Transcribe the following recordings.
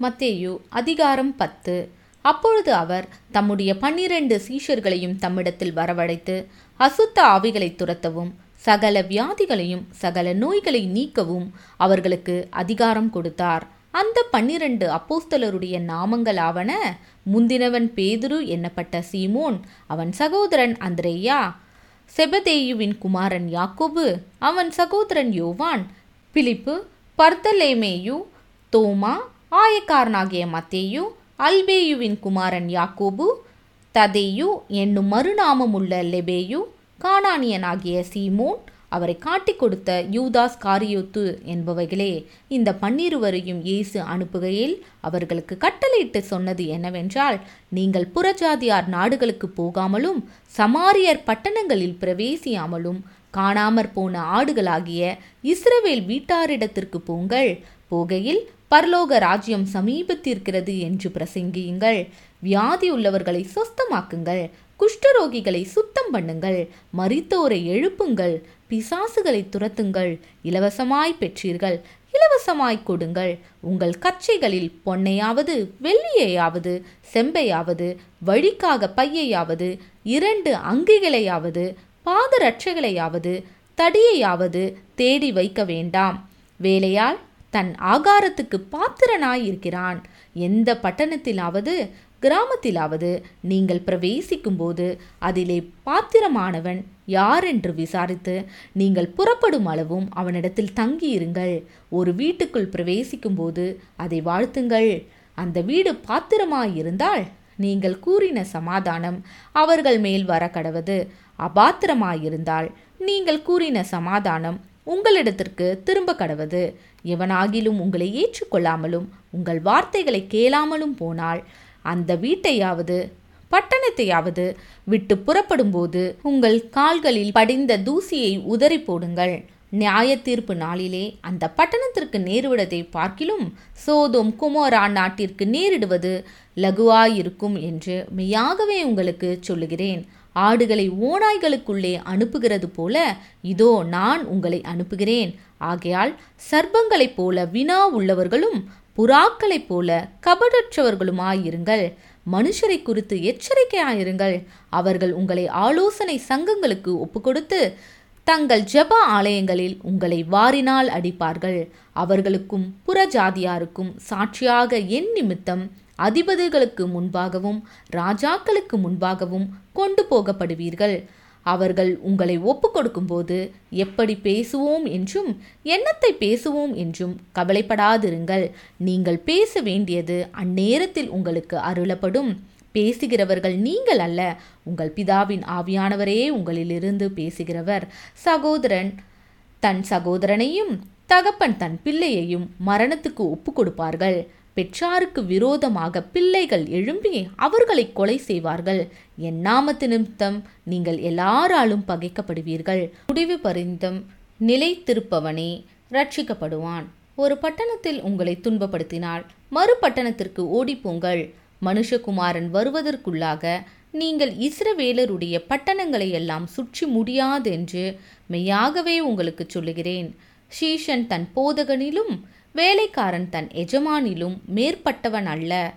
மத்தேயு அதிகாரம் பத்து. அப்பொழுது அவர் தம்முடைய பன்னிரண்டு சீஷர்களையும் தம்மிடத்தில் வரவழைத்து அசுத்த ஆவிகளை துரத்தவும் சகல வியாதிகளையும் சகல நோய்களை நீக்கவும் அவர்களுக்கு அதிகாரம் கொடுத்தார். அந்த பன்னிரண்டு அப்போஸ்தலருடைய நாமங்களாவன முந்தினவன் பேதுரு என்னப்பட்ட சீமோன் அவன் சகோதரன் அந்திரேயா செபதேயுவின் குமாரன் யாக்கோபு அவன் சகோதரன் யோவான் பிலிப்பு பர்தலேமேயு தோமா ஆயக்காரனாகிய மத்தேயு அல்பேயுவின் குமாரன் யாக்கோபு ததேயு என்னும் மறுநாமமுள்ள லெபேயு கானானியனாகிய சீமோன் அவரை காட்டிக் கொடுத்த யூதாஸ் காரியோத்து என்பவைகளே இந்த பன்னிருவரையும் இயேசு அனுப்புகையில் அவர்களுக்கு கட்டளையிட்டு சொன்னது என்னவென்றால் நீங்கள் புறஜாதியார் நாடுகளுக்கு போகாமலும் சமாரியர் பட்டணங்களில் பிரவேசியாமலும் காணாமற் போன ஆடுகளாகிய இஸ்ரவேல் வீட்டாரிடத்திற்கு போங்கள். போகையில் பரலோக ராஜ்யம் சமீபத்திருக்கிறது என்று பிரசங்கியுங்கள். வியாதி உள்ளவர்களை சொஸ்தமாக்குங்கள். குஷ்டரோகிகளை சுத்தம் பண்ணுங்கள். மரித்தோரை எழுப்புங்கள். பிசாசுகளை துரத்துங்கள். இலவசமாய் பெற்றீர்கள். இலவசமாய் கொடுங்கள். உங்கள் கச்சைகளில் பொன்னையாவது வெள்ளியையாவது செம்பையாவது வழிக்காக பையையாவது இரண்டு அங்கிகளையாவது பாதரட்சைகளையாவது தடியையாவது தேடி வைக்க வேண்டாம். வேலையால் தன் ஆகாரத்துக்கு பாத்திரனாயிருக்கிறான். எந்த பட்டணத்திலாவது கிராமத்திலாவது நீங்கள் பிரவேசிக்கும்போது அதிலே பாத்திரமானவன் யார் என்று விசாரித்து நீங்கள் புறப்படும் அளவும் அவனிடத்தில் தங்கியிருங்கள். ஒரு வீட்டுக்குள் பிரவேசிக்கும்போது அதை வாழ்த்துங்கள். அந்த வீடு பாத்திரமாயிருந்தால் நீங்கள் கூறின சமாதானம் அவர்கள் மேல் வர கடவது அபாத்திரமாயிருந்தால் நீங்கள் கூறின சமாதானம் உங்களிடத்திற்கு திரும்ப கடவது. எவனாகிலும் உங்களை ஏற்றுக்கொள்ளாமலும் உங்கள் வார்த்தைகளை கேளாமலும் போனால் அந்த வீட்டையாவது பட்டணத்தையாவது விட்டு புறப்படும்போது உங்கள் கால்களில் படிந்த தூசியை உதறி போடுங்கள். நியாய தீர்ப்பு நாளிலே அந்த பட்டணத்திற்கு நேருவிடத்தை பார்க்கிலும் சோதோம் குமோரா நாட்டிற்கு நேரிடுவது லகுவாயிருக்கும் என்று மெய்யாகவே உங்களுக்கு சொல்லுகிறேன். ஆடுகளை ஓநாய்களுக்குள்ளே அனுப்புகிறது போல இதோ நான் உங்களை அனுப்புகிறேன். ஆகையால் சர்ப்பங்களைப் போல வினா உள்ளவர்களும் புறாக்களைப் போல கபடற்றவர்களுமாயிருங்கள். மனுஷரை குறித்து எச்சரிக்கையாயிருங்கள். அவர்கள் உங்களை ஆலோசனை சங்கங்களுக்கு ஒப்புக்கொடுத்து தங்கள் ஜப ஆலயங்களில் உங்களை வாரினால் அடிப்பார்கள். அவர்களுக்கும் புறஜாதியாருக்கும் சாட்சியாக என் நிமித்தம் அதிபதிகளுக்கு முன்பாகவும் ராஜாக்களுக்கு முன்பாகவும் கொண்டு போகப்படுவீர்கள். அவர்கள் உங்களை ஒப்பு கொடுக்கும்போது எப்படி பேசுவோம் என்றும் என்னத்தை பேசுவோம் என்றும் கவலைப்படாதிருங்கள். நீங்கள் பேச வேண்டியது அந்நேரத்தில் உங்களுக்கு அருளப்படும். பேசுகிறவர்கள் நீங்கள் அல்ல உங்கள் பிதாவின் ஆவியானவரே உங்களிலிருந்து பேசுகிறவர். சகோதரன் தன் சகோதரனையும் தகப்பன் தன் பிள்ளையையும் மரணத்துக்கு ஒப்பு கொடுப்பார்கள். பெற்றாருக்கு விரோதமாக பிள்ளைகள் எழும்பி அவர்களை கொலை செய்வார்கள். என் நாமத்து நிமித்தம் நீங்கள் எல்லாராலும் பகைக்கப்படுவீர்கள். முடிவு பரிந்தம் நிலைத்திருப்பவனே ரட்சிக்கப்படுவான் ஒரு பட்டணத்தில் உங்களை துன்பப்படுத்தினால் மறு பட்டணத்திற்கு ஓடிப்போங்கள். மனுஷகுமாரன் வருவதற்குள்ளாக நீங்கள் இஸ்ரவேலருடைய பட்டணங்களை எல்லாம் சுற்றி முடியாதென்று மெய்யாகவே உங்களுக்கு சொல்லுகிறேன். ஷீஷன் தன் போதகனிலும் வேலைக்காரன் தன் எஜமானிலும் மேற்பட்டவன் அல்ல.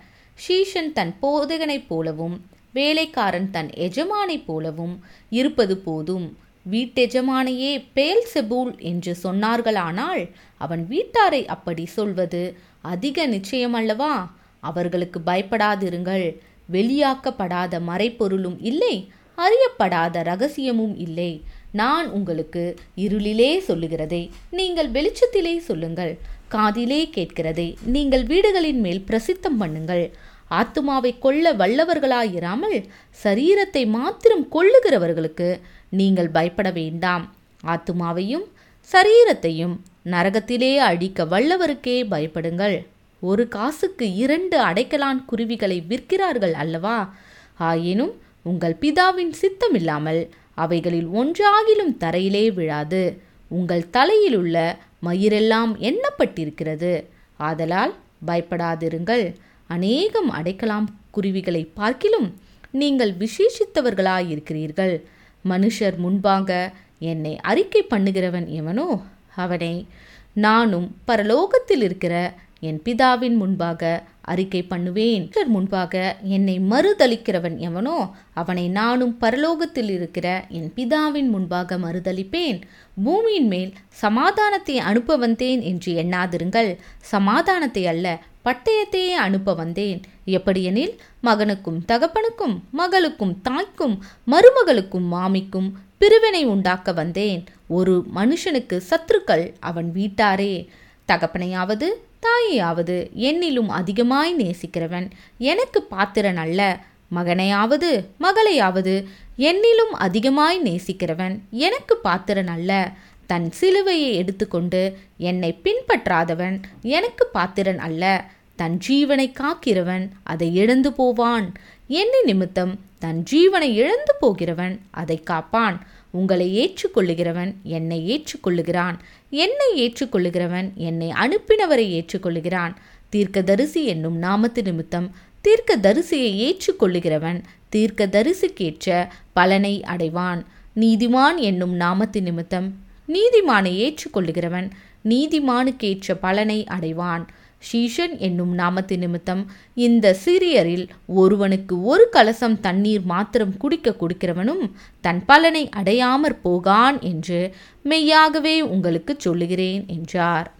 ஷீஷன் தன் போதகனைப் போலவும் வேலைக்காரன் தன் எஜமானைப் போலவும் இருப்பது போதும். வீட்டெஜமானையே பேல் செபூல் என்று சொன்னார்களானால் அவன் வீட்டாரை அப்படி சொல்வது அதிக நிச்சயமல்லவா? அவர்களுக்கு பயப்படாதிருங்கள். வெளியாக்கப்படாத மறைப்பொருளும் இல்லை அறியப்படாத ரகசியமும் இல்லை. நான் உங்களுக்கு இருளிலே சொல்லுகிறதை நீங்கள் வெளிச்சத்திலே சொல்லுங்கள். காதிலே கேட்கிறது. நீங்கள் வீடுகளின் மேல் பிரசித்தம் பண்ணுங்கள். ஆத்துமாவை கொள்ள வல்லவர்களாயிராமல் சரீரத்தை மாத்திரம் கொள்ளுகிறவர்களுக்கு நீங்கள் பயப்பட வேண்டாம். ஆத்துமாவையும் சரீரத்தையும் நரகத்திலே அழிக்க வல்லவருக்கே பயப்படுங்கள். ஒரு காசுக்கு இரண்டு அடைக்கலான் குருவிகளை விற்கிறார்கள் அல்லவா? ஆயினும் உங்கள் பிதாவின் சித்தமில்லாமல் அவைகளில் ஒன்றாகிலும் தரையிலே விழாது. உங்கள் தலையிலுள்ள மயிரெல்லாம் எண்ணப்பட்டிருக்கிறது. ஆதலால் பயப்படாதிருங்கள். அநேகம் அடைக்கலாம் குருவிகளை பார்க்கிலும் நீங்கள் விசேஷித்தவர்களாயிருக்கிறீர்கள். மனுஷர் முன்பாக என்னை அறிக்கை பண்ணுகிறவன் எவனோ? அவனை. நானும் பரலோகத்தில் இருக்கிற என் பிதாவின் முன்பாக அறிக்கை பண்ணுவேன். முன்பாக என்னை மறுதளிக்கிறவன் எவனோ அவனை நானும் பரலோகத்தில் இருக்கிற என் பிதாவின் முன்பாக மறுதளிப்பேன் பூமியின் மேல் சமாதானத்தை அனுப்ப வந்தேன் என்று எண்ணாதிருங்கள். சமாதானத்தை அல்ல பட்டயத்தையே அனுப்ப வந்தேன். எப்படியெனில் மகனுக்கும் தகப்பனுக்கும் மகளுக்கும் தாய்க்கும் மருமகளுக்கும் மாமிக்கும் பிரிவினை உண்டாக்க வந்தேன். ஒரு மனுஷனுக்கு சத்துருக்கள் அவன் வீட்டாரே. தகப்பனையாவது தாயையாவது என்னிலும் அதிகமாய் நேசிக்கிறவன். எனக்கு பாத்திரன் அல்ல மகனையாவது மகளையாவது என்னிலும் அதிகமாய் நேசிக்கிறவன். எனக்கு பாத்திரன் அல்ல தன் சிலுவையை எடுத்துக்கொண்டு என்னை பின்பற்றாதவன். எனக்கு பாத்திரன் அல்ல தன் ஜீவனை காக்கிறவன் அதை இழந்து போவான். என்னை நிமித்தம் தன் ஜீவனை இழந்து போகிறவன். அதை காப்பான். உங்களை ஏற்றுக்கொள்ளுகிறவன். என்னை ஏற்றுக்கொள்ளுகிறான். என்னை ஏற்றுக்கொள்ளுகிறவன். என்னை அனுப்பினவரை ஏற்றுக்கொள்ளுகிறான். தீர்க்கதரிசி என்னும் நாமத்து நிமித்தம் தீர்க்க தரிசியை ஏற்றுக்கொள்ளுகிறவன். தீர்க்க தரிசிக்கேற்ற பலனை அடைவான். நீதிமான் என்னும் நாமத்து நிமித்தம் நீதிமானை ஏற்றுக்கொள்ளுகிறவன். நீதிமானுக்கேற்ற பலனை அடைவான். ஷீஷன் என்னும் நாமத்து நிமித்தம் இந்த சிறியரில் ஒருவனுக்கு ஒரு கலசம் தண்ணீர் மாத்திரம் குடிக்க கொடுக்கிறவனும் தன் பலனை அடையாமற் போகான் என்று மெய்யாகவே உங்களுக்கு சொல்லுகிறேன் என்றார்.